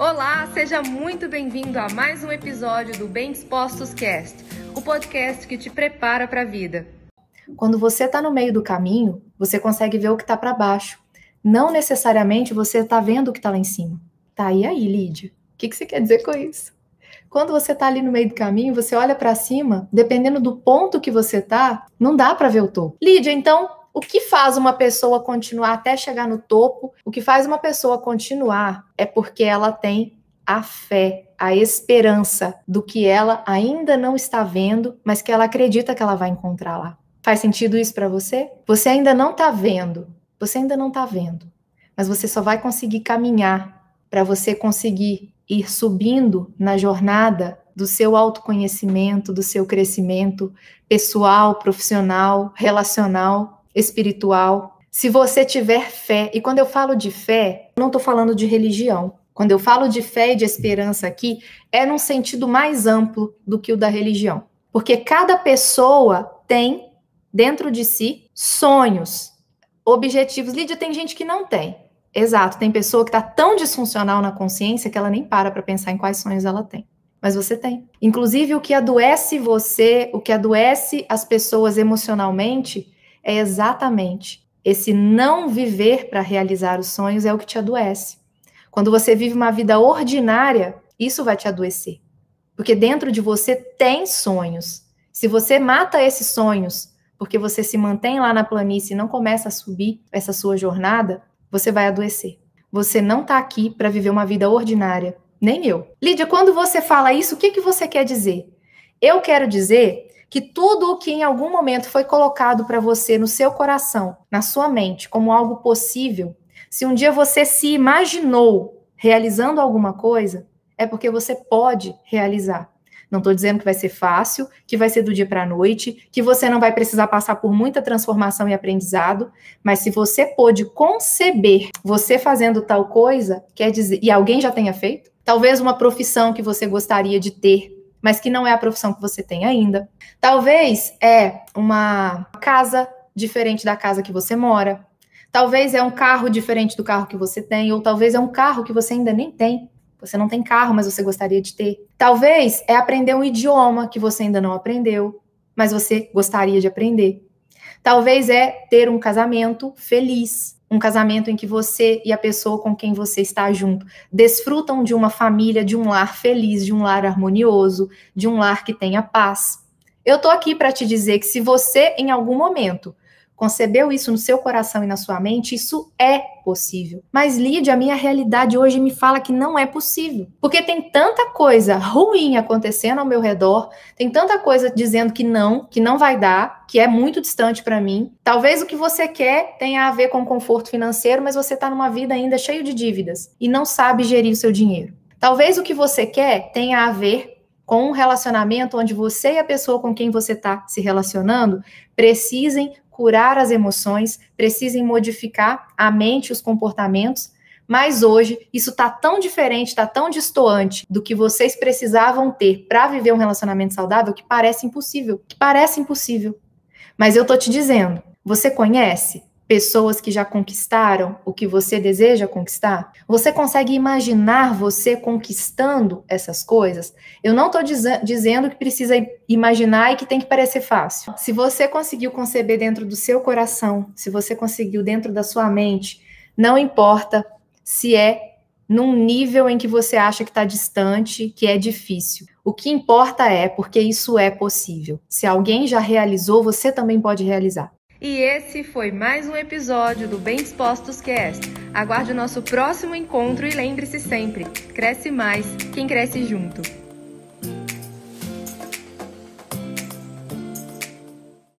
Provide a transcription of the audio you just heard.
Olá, seja muito bem-vindo a mais um episódio do Bem Dispostos Cast, o podcast que te prepara para a vida. Quando você está no meio do caminho, você consegue ver o que está para baixo. Não necessariamente você está vendo o que está lá em cima. Tá, e aí, Lídia? O que, que você quer dizer com isso? Quando você está ali no meio do caminho, você olha para cima, dependendo do ponto que você tá, não dá para ver o topo. Lídia, então, o que faz uma pessoa continuar até chegar no topo? O que faz uma pessoa continuar é porque ela tem a fé, a esperança do que ela ainda não está vendo, mas que ela acredita que ela vai encontrar lá. Faz sentido isso para você? Você ainda não está vendo, você ainda não está vendo, mas você só vai conseguir caminhar para você conseguir ir subindo na jornada do seu autoconhecimento, do seu crescimento pessoal, profissional, relacional, espiritual. Se você tiver fé, e quando eu falo de fé, não estou falando de religião. Quando eu falo de fé e de esperança aqui, é num sentido mais amplo do que o da religião. Porque cada pessoa tem dentro de si sonhos, objetivos. Lídia, tem gente que não tem. Exato, tem pessoa que está tão disfuncional na consciência que ela nem para para pensar em quais sonhos ela tem. Mas você tem. Inclusive, o que adoece você, o que adoece as pessoas emocionalmente, é exatamente esse não viver para realizar os sonhos é o que te adoece. Quando você vive uma vida ordinária, isso vai te adoecer. Porque dentro de você tem sonhos. Se você mata esses sonhos porque você se mantém lá na planície e não começa a subir essa sua jornada, você vai adoecer. Você não está aqui para viver uma vida ordinária, nem eu. Lídia, quando você fala isso, o que, que você quer dizer? Eu quero dizer que tudo o que em algum momento foi colocado para você no seu coração, na sua mente, como algo possível, se um dia você se imaginou realizando alguma coisa, é porque você pode realizar. Não estou dizendo que vai ser fácil, que vai ser do dia para a noite, que você não vai precisar passar por muita transformação e aprendizado, mas se você pôde conceber você fazendo tal coisa, quer dizer, e alguém já tenha feito, talvez uma profissão que você gostaria de ter, mas que não é a profissão que você tem ainda. Talvez é uma casa diferente da casa que você mora. Talvez é um carro diferente do carro que você tem, ou talvez é um carro que você ainda nem tem. Você não tem carro, mas você gostaria de ter. Talvez é aprender um idioma que você ainda não aprendeu, mas você gostaria de aprender. Talvez é ter um casamento feliz, um casamento em que você e a pessoa com quem você está junto desfrutam de uma família, de um lar feliz, de um lar harmonioso, de um lar que tenha paz. Eu tô aqui para te dizer que se você em algum momento concebeu isso no seu coração e na sua mente, isso é possível. Mas, Lídia, a minha realidade hoje me fala que não é possível. Porque tem tanta coisa ruim acontecendo ao meu redor, tem tanta coisa dizendo que não, que não vai dar, que é muito distante para mim. Talvez o que você quer tenha a ver com conforto financeiro, mas você está numa vida ainda cheia de dívidas e não sabe gerir o seu dinheiro. Talvez o que você quer tenha a ver com um relacionamento onde você e a pessoa com quem você está se relacionando precisem curar as emoções, precisem modificar a mente os comportamentos. Mas hoje isso está tão diferente, está tão distoante do que vocês precisavam ter para viver um relacionamento saudável que parece impossível. Que parece impossível. Mas eu tô te dizendo, você conhece pessoas que já conquistaram o que você deseja conquistar? Você consegue imaginar você conquistando essas coisas? Eu não estou diz dizendo que precisa imaginar e que tem que parecer fácil. Se você conseguiu conceber dentro do seu coração, se você conseguiu dentro da sua mente, não importa se é num nível em que você acha que está distante, que é difícil. O que importa é porque isso é possível. Se alguém já realizou, você também pode realizar. E esse foi mais um episódio do Bem Dispostos Cast. Aguarde o nosso próximo encontro e lembre-se sempre: cresce mais quem cresce junto.